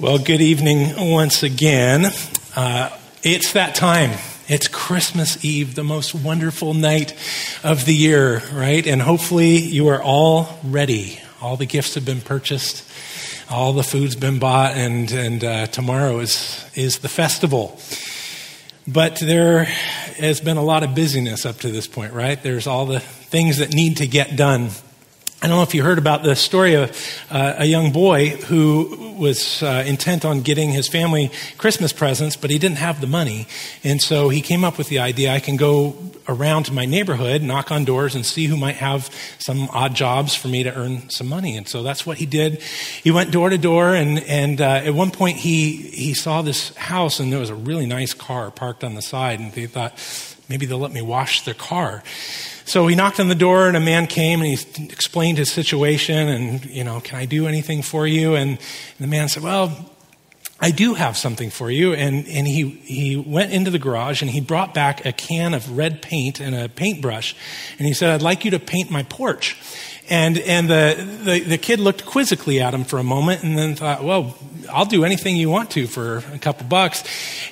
Well, good evening once again. Uh, it's that time. It's Christmas Eve, the most wonderful night of the year, right? And hopefully you are all ready. All the gifts have been purchased, all the food's been bought, and, and uh, tomorrow is, is the festival. But there has been a lot of busyness up to this point, right? There's all the things that need to get done I don't know if you heard about the story of uh, a young boy who was uh, intent on getting his family Christmas presents, but he didn't have the money. And so he came up with the idea I can go around to my neighborhood, knock on doors, and see who might have some odd jobs for me to earn some money. And so that's what he did. He went door to door, and, and uh, at one point he, he saw this house, and there was a really nice car parked on the side, and he thought, maybe they'll let me wash their car. So he knocked on the door and a man came and he explained his situation and, you know, can I do anything for you? And, the man said, well, I do have something for you. And, and he, he went into the garage and he brought back a can of red paint and a paintbrush. And he said, I'd like you to paint my porch. And, and the, the, the, kid looked quizzically at him for a moment and then thought, well, I'll do anything you want to for a couple bucks.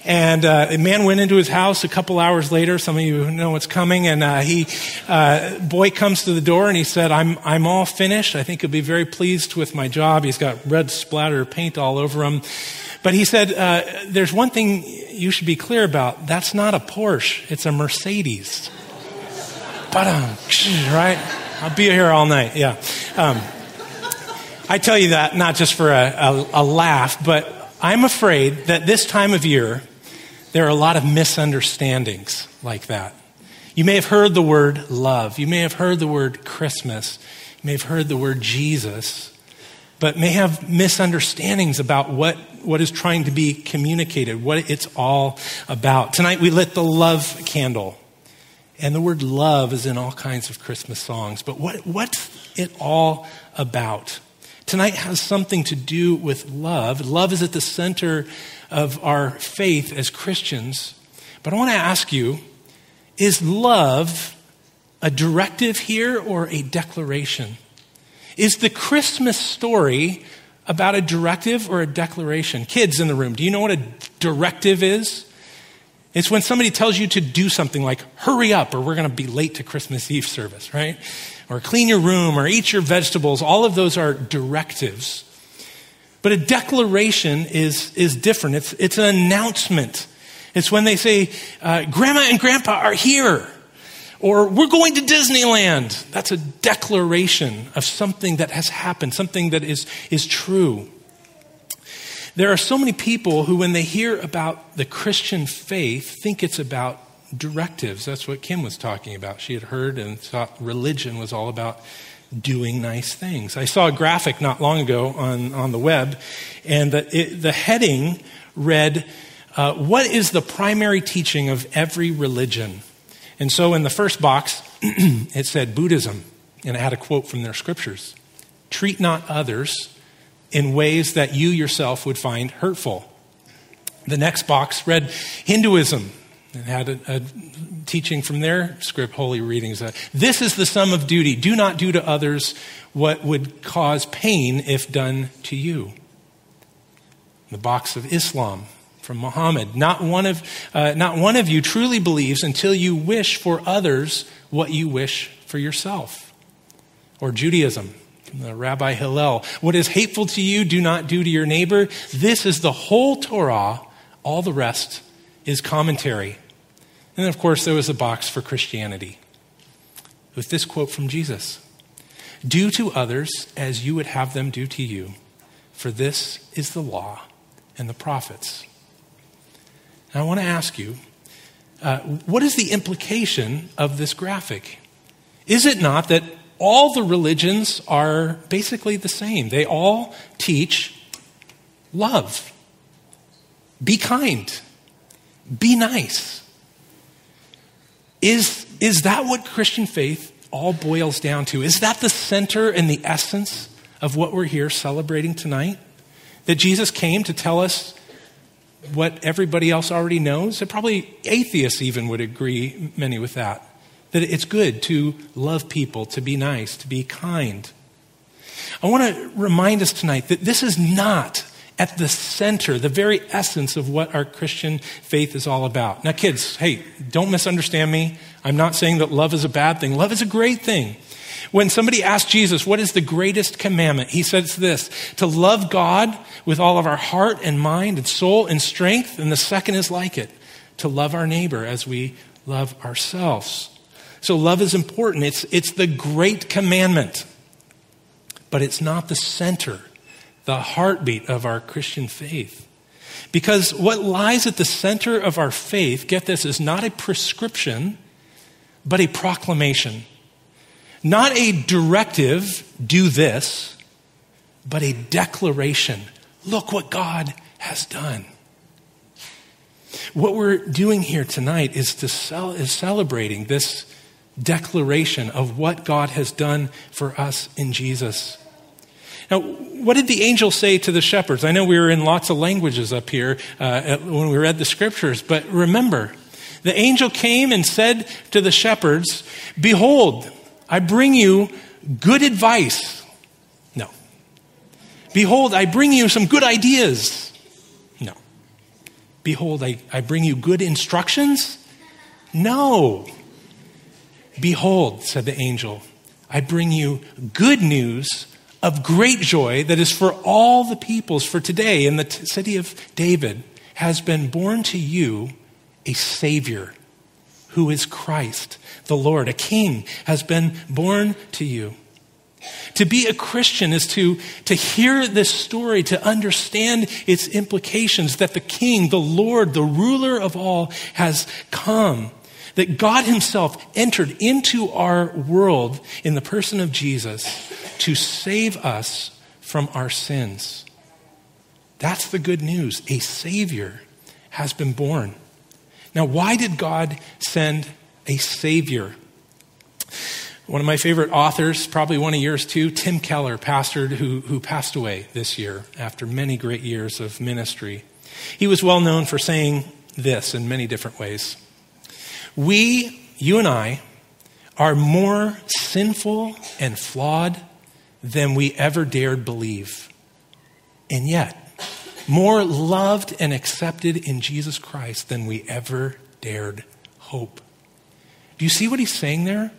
And uh, a man went into his house a couple hours later. Some of you know what's coming. And uh, he, uh, boy comes to the door and he said, I'm, I'm all finished. I think he'll be very pleased with my job. He's got red splatter paint all over him. But he said, uh, there's one thing you should be clear about. That's not a Porsche. It's a Mercedes. But, um, right? I'll be here all night. Yeah. Um, I tell you that not just for a, a, a laugh, but I'm afraid that this time of year, there are a lot of misunderstandings like that. You may have heard the word love. You may have heard the word Christmas. You may have heard the word Jesus, but may have misunderstandings about what, what is trying to be communicated, what it's all about. Tonight we lit the love candle. And the word love is in all kinds of Christmas songs. But what, what's it all about? Tonight has something to do with love. Love is at the center of our faith as Christians. But I want to ask you is love a directive here or a declaration? Is the Christmas story about a directive or a declaration? Kids in the room, do you know what a directive is? It's when somebody tells you to do something like, hurry up, or we're going to be late to Christmas Eve service, right? Or clean your room, or eat your vegetables. All of those are directives. But a declaration is, is different. It's, it's an announcement. It's when they say, uh, Grandma and Grandpa are here, or we're going to Disneyland. That's a declaration of something that has happened, something that is, is true. There are so many people who, when they hear about the Christian faith, think it's about directives. That's what Kim was talking about. She had heard and thought religion was all about doing nice things. I saw a graphic not long ago on, on the web, and the, it, the heading read, uh, What is the primary teaching of every religion? And so in the first box, it said Buddhism, and it had a quote from their scriptures Treat not others in ways that you yourself would find hurtful. The next box read Hinduism and had a, a teaching from their script, holy readings. This is the sum of duty. Do not do to others what would cause pain if done to you. The box of Islam from Muhammad. Not one of, uh, not one of you truly believes until you wish for others what you wish for yourself. Or Judaism Rabbi Hillel. What is hateful to you, do not do to your neighbor. This is the whole Torah. All the rest is commentary. And of course, there was a box for Christianity with this quote from Jesus Do to others as you would have them do to you, for this is the law and the prophets. And I want to ask you uh, what is the implication of this graphic? Is it not that all the religions are basically the same. They all teach love, be kind, be nice. Is, is that what Christian faith all boils down to? Is that the center and the essence of what we're here celebrating tonight? That Jesus came to tell us what everybody else already knows? And probably atheists even would agree, many with that that it's good to love people, to be nice, to be kind. I want to remind us tonight that this is not at the center, the very essence of what our Christian faith is all about. Now, kids, hey, don't misunderstand me. I'm not saying that love is a bad thing. Love is a great thing. When somebody asked Jesus, what is the greatest commandment? He says this, to love God with all of our heart and mind and soul and strength. And the second is like it, to love our neighbor as we love ourselves. So love is important. It's, it's the great commandment, but it's not the center, the heartbeat of our Christian faith. Because what lies at the center of our faith, get this, is not a prescription, but a proclamation. Not a directive, do this, but a declaration. Look what God has done. What we're doing here tonight is to cel- is celebrating this declaration of what God has done for us in Jesus. Now, what did the angel say to the shepherds? I know we were in lots of languages up here uh, when we read the scriptures, but remember, the angel came and said to the shepherds, Behold, I bring you good advice. No. Behold, I bring you some good ideas. No. Behold, I, I bring you good instructions. No. Behold, said the angel, I bring you good news of great joy that is for all the peoples. For today, in the t- city of David, has been born to you a Savior who is Christ the Lord. A king has been born to you. To be a Christian is to, to hear this story, to understand its implications that the king, the Lord, the ruler of all has come. That God himself entered into our world in the person of Jesus to save us from our sins. That's the good news. A Savior has been born. Now, why did God send a Savior? One of my favorite authors, probably one of yours too, Tim Keller, pastor who, who passed away this year after many great years of ministry. He was well known for saying this in many different ways. We, you and I, are more sinful and flawed than we ever dared believe. And yet, more loved and accepted in Jesus Christ than we ever dared hope. Do you see what he's saying there?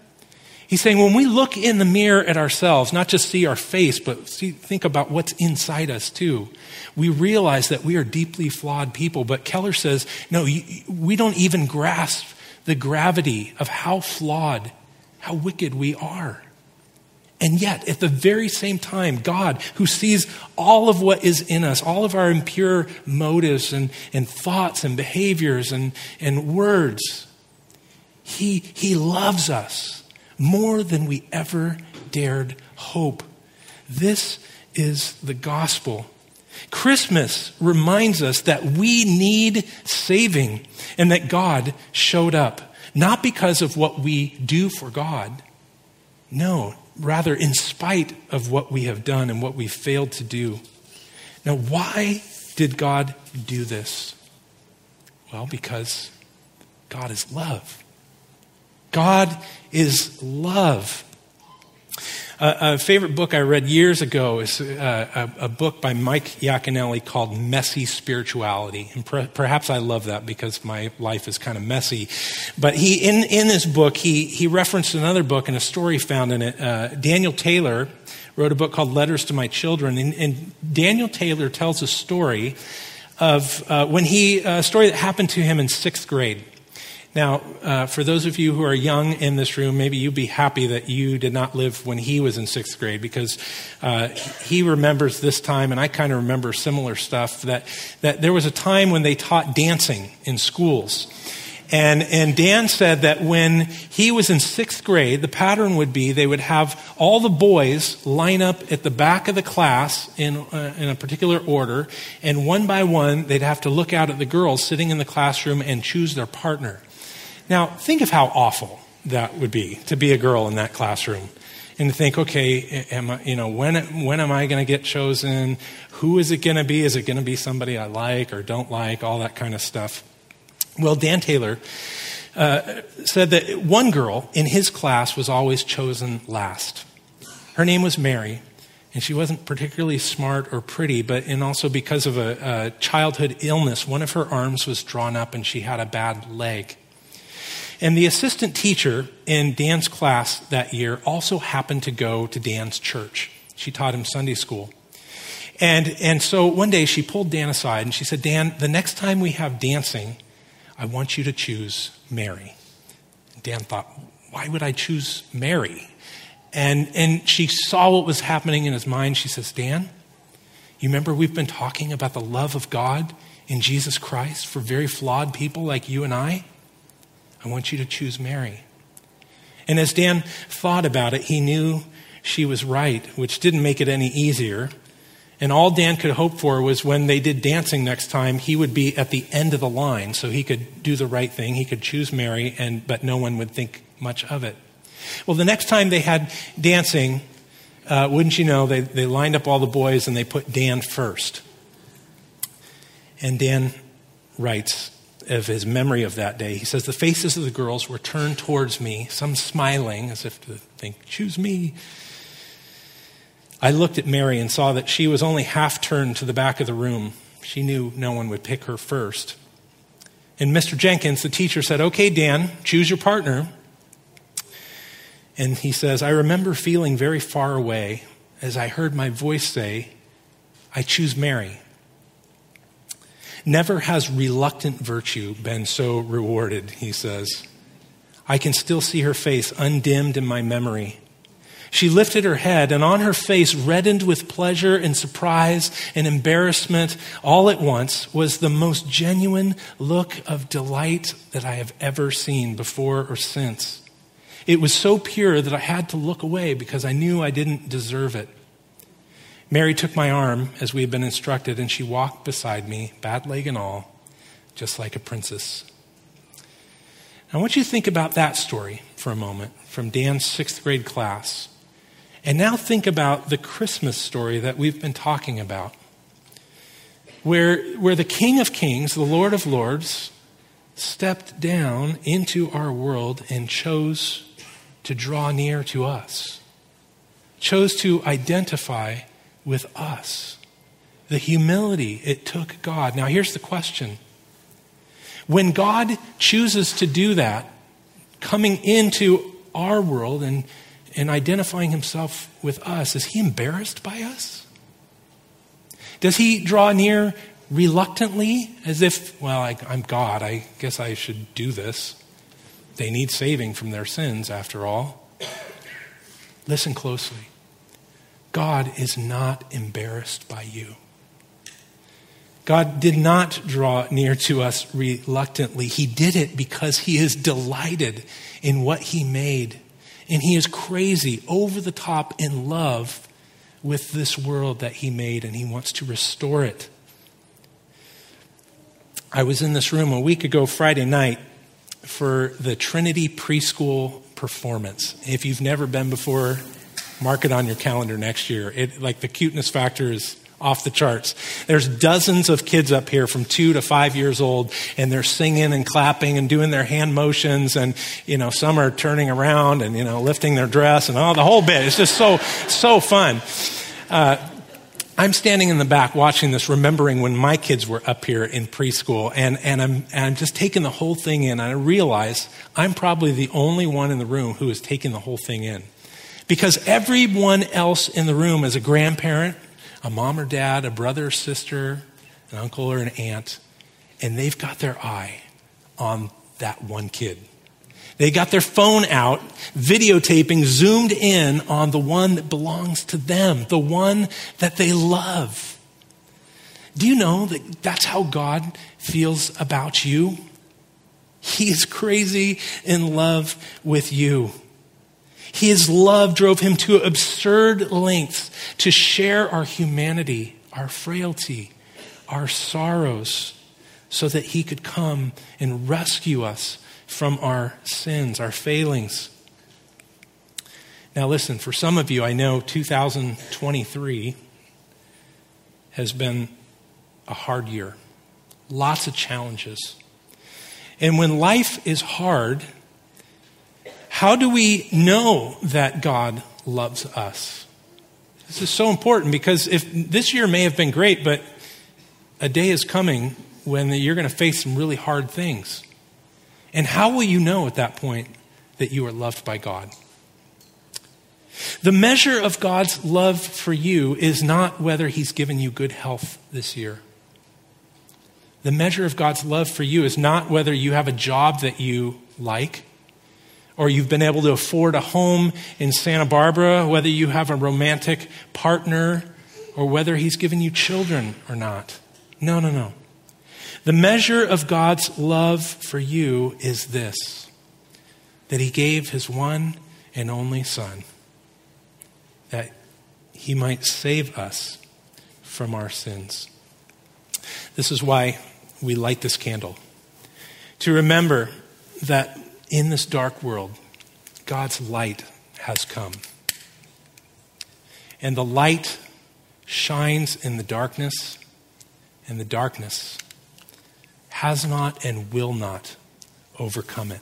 He's saying when we look in the mirror at ourselves, not just see our face, but see, think about what's inside us too, we realize that we are deeply flawed people. But Keller says, no, we don't even grasp the gravity of how flawed, how wicked we are. And yet, at the very same time, God, who sees all of what is in us, all of our impure motives and, and thoughts and behaviors and, and words, he, he loves us more than we ever dared hope. This is the gospel. Christmas reminds us that we need saving and that God showed up, not because of what we do for God. No, rather in spite of what we have done and what we failed to do. Now, why did God do this? Well, because God is love. God is love. Uh, a favorite book I read years ago is uh, a, a, book by Mike Yaconelli called Messy Spirituality. And per, perhaps I love that because my life is kind of messy. But he, in, in this book, he, he referenced another book and a story found in it. Uh, Daniel Taylor wrote a book called Letters to My Children. And, and Daniel Taylor tells a story of uh, when he, a story that happened to him in sixth grade. Now, uh, for those of you who are young in this room, maybe you'd be happy that you did not live when he was in sixth grade because uh, he remembers this time, and I kind of remember similar stuff that, that there was a time when they taught dancing in schools. And, and Dan said that when he was in sixth grade, the pattern would be they would have all the boys line up at the back of the class in, uh, in a particular order, and one by one, they'd have to look out at the girls sitting in the classroom and choose their partner. Now, think of how awful that would be to be a girl in that classroom and to think, okay, am I, you know, when, when am I going to get chosen? Who is it going to be? Is it going to be somebody I like or don't like? All that kind of stuff. Well, Dan Taylor uh, said that one girl in his class was always chosen last. Her name was Mary, And she wasn't particularly smart or pretty, but and also because of a, a childhood illness, one of her arms was drawn up and she had a bad leg. And the assistant teacher in Dan's class that year also happened to go to Dan's church. She taught him Sunday school. And, and so one day she pulled Dan aside and she said, Dan, the next time we have dancing, I want you to choose Mary. Dan thought, why would I choose Mary? And, and she saw what was happening in his mind. She says, Dan, you remember we've been talking about the love of God in Jesus Christ for very flawed people like you and I? I want you to choose Mary. And as Dan thought about it, he knew she was right, which didn't make it any easier. And all Dan could hope for was when they did dancing next time, he would be at the end of the line so he could do the right thing. He could choose Mary, and, but no one would think much of it. Well, the next time they had dancing, uh, wouldn't you know, they, they lined up all the boys and they put Dan first. And Dan writes of his memory of that day. He says, The faces of the girls were turned towards me, some smiling as if to think, Choose me. I looked at Mary and saw that she was only half turned to the back of the room. She knew no one would pick her first. And Mr. Jenkins, the teacher, said, Okay, Dan, choose your partner. And he says, I remember feeling very far away as I heard my voice say, I choose Mary. Never has reluctant virtue been so rewarded, he says. I can still see her face undimmed in my memory. She lifted her head, and on her face, reddened with pleasure and surprise and embarrassment all at once, was the most genuine look of delight that I have ever seen before or since. It was so pure that I had to look away because I knew I didn't deserve it. Mary took my arm as we had been instructed, and she walked beside me, bad leg and all, just like a princess. I want you to think about that story for a moment from Dan's sixth grade class. And now think about the Christmas story that we've been talking about, where, where the King of Kings, the Lord of Lords, stepped down into our world and chose to draw near to us, chose to identify with us. The humility it took God. Now, here's the question when God chooses to do that, coming into our world and and identifying himself with us, is he embarrassed by us? Does he draw near reluctantly, as if, well, I, am God, I guess I should do this? They need saving from their sins, after all. Listen closely. God is not embarrassed by you. God did not draw near to us reluctantly. He did it because he is delighted in what he made. And he is crazy, over the top in love with this world that he made, and he wants to restore it. I was in this room a week ago, Friday night, for the Trinity preschool performance. If you've never been before, mark it on your calendar next year. It, like the cuteness factor is off the charts. There's dozens of kids up here from two to five years old, and they're singing and clapping and doing their hand motions, and you know some are turning around and you know lifting their dress and all the whole bit. It's just so so fun. Uh, I'm standing in the back watching this, remembering when my kids were up here in preschool, and, and, I'm, and I'm just taking the whole thing in. And I realize I'm probably the only one in the room who is taking the whole thing in. Because everyone else in the room is a grandparent a mom or dad, a brother or sister, an uncle or an aunt, and they've got their eye on that one kid. They got their phone out, videotaping, zoomed in on the one that belongs to them, the one that they love. Do you know that that's how God feels about you? He is crazy in love with you. His love drove him to absurd lengths to share our humanity, our frailty, our sorrows, so that he could come and rescue us from our sins, our failings. Now, listen, for some of you, I know 2023 has been a hard year, lots of challenges. And when life is hard, how do we know that God loves us? This is so important because if this year may have been great, but a day is coming when you're going to face some really hard things. And how will you know at that point that you are loved by God? The measure of God's love for you is not whether He's given you good health this year. The measure of God's love for you is not whether you have a job that you like or you've been able to afford a home in Santa Barbara, whether you have a romantic partner, or whether He's given you children or not. No, no, no. The measure of God's love for you is this that He gave His one and only Son, that He might save us from our sins. This is why we light this candle. To remember that in this dark world, God's light has come. And the light shines in the darkness, and the darkness has not and will not overcome it.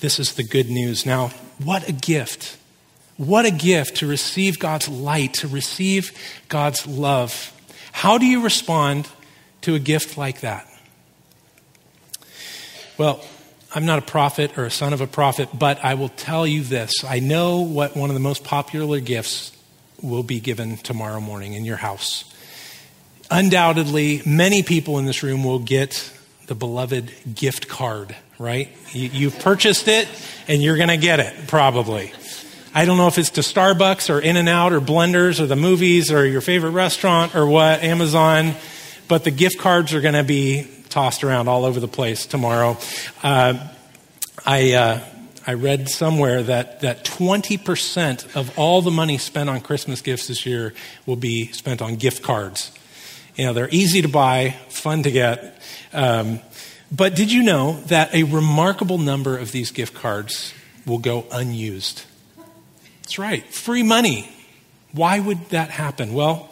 This is the good news. Now, what a gift! What a gift to receive God's light, to receive God's love. How do you respond to a gift like that? Well, I'm not a prophet or a son of a prophet, but I will tell you this. I know what one of the most popular gifts will be given tomorrow morning in your house. Undoubtedly, many people in this room will get the beloved gift card, right? You, have purchased it and you're going to get it, probably. I don't know if it's to Starbucks or In N Out or Blenders or the movies or your favorite restaurant or what, Amazon, but the gift cards are going to be tossed around all over the place tomorrow. Uh, I, uh, I read somewhere that, that 20% of all the money spent on Christmas gifts this year will be spent on gift cards. You know, they're easy to buy, fun to get. Um, but did you know that a remarkable number of these gift cards will go unused? That's right, free money. Why would that happen? Well,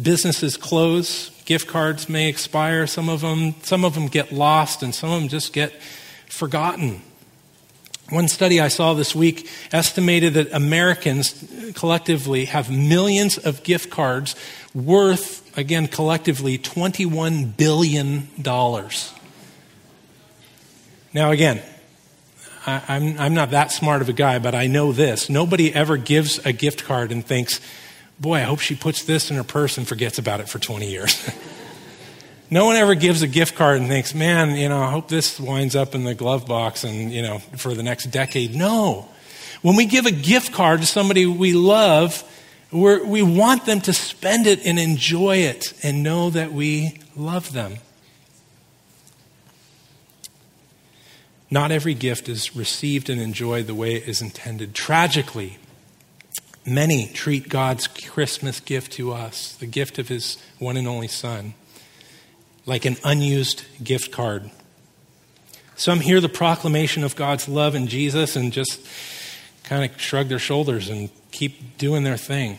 businesses close, gift cards may expire, some of them some of them get lost and some of them just get forgotten. One study I saw this week estimated that Americans collectively have millions of gift cards worth again collectively 21 billion dollars. Now again, I, I'm, I'm not that smart of a guy, but I know this. Nobody ever gives a gift card and thinks, boy, I hope she puts this in her purse and forgets about it for 20 years. no one ever gives a gift card and thinks, man, you know, I hope this winds up in the glove box and, you know, for the next decade. No. When we give a gift card to somebody we love, we want them to spend it and enjoy it and know that we love them. Not every gift is received and enjoyed the way it is intended. Tragically, Many treat God's Christmas gift to us, the gift of His one and only Son, like an unused gift card. Some hear the proclamation of God's love in Jesus and just kind of shrug their shoulders and keep doing their thing.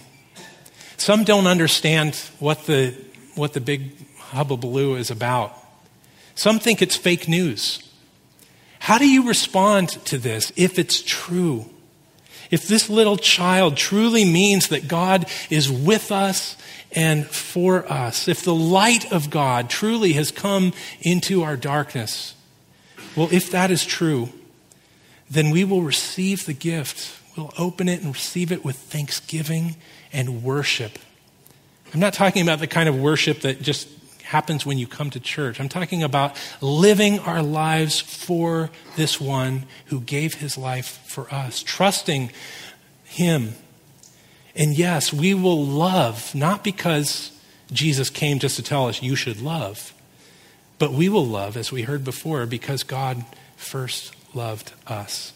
Some don't understand what the, what the big hubbubaloo is about. Some think it's fake news. How do you respond to this if it's true? If this little child truly means that God is with us and for us, if the light of God truly has come into our darkness, well, if that is true, then we will receive the gift. We'll open it and receive it with thanksgiving and worship. I'm not talking about the kind of worship that just happens when you come to church. I'm talking about living our lives for this one who gave his life for us, trusting him. And yes, we will love, not because Jesus came just to tell us you should love, but we will love, as we heard before, because God first loved us.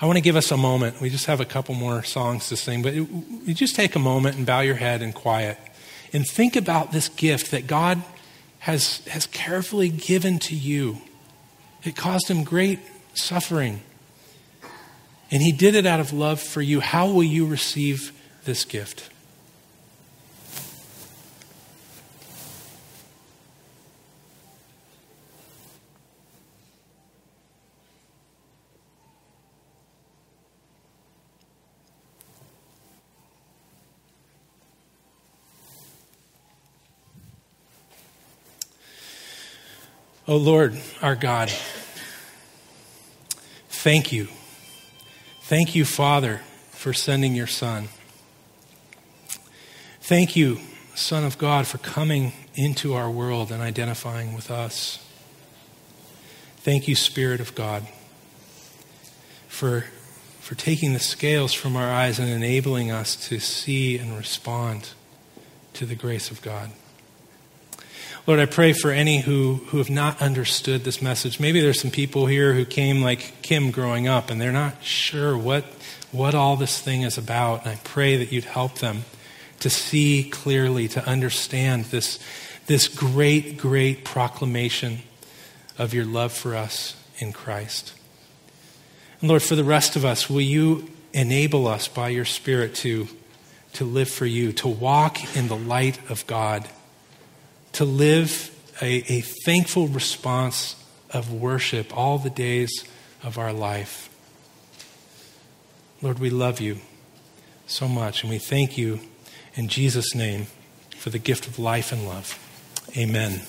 I want to give us a moment. We just have a couple more songs to sing, but you just take a moment and bow your head in quiet and think about this gift that God has, has carefully given to you. It caused him great suffering. And he did it out of love for you. How will you receive this gift? O Lord, our God, thank you. Thank you, Father, for sending your Son. Thank you, Son of God, for coming into our world and identifying with us. Thank you, Spirit of God, for, for taking the scales from our eyes and enabling us to see and respond to the grace of God. Lord, I pray for any who, who have not understood this message. Maybe there's some people here who came like Kim growing up and they're not sure what, what all this thing is about. And I pray that you'd help them to see clearly, to understand this, this great, great proclamation of your love for us in Christ. And Lord, for the rest of us, will you enable us by your Spirit to, to live for you, to walk in the light of God to live a, a thankful response of worship all the days of our life. Lord, we love you so much, and we thank you in Jesus' name for the gift of life and love. Amen.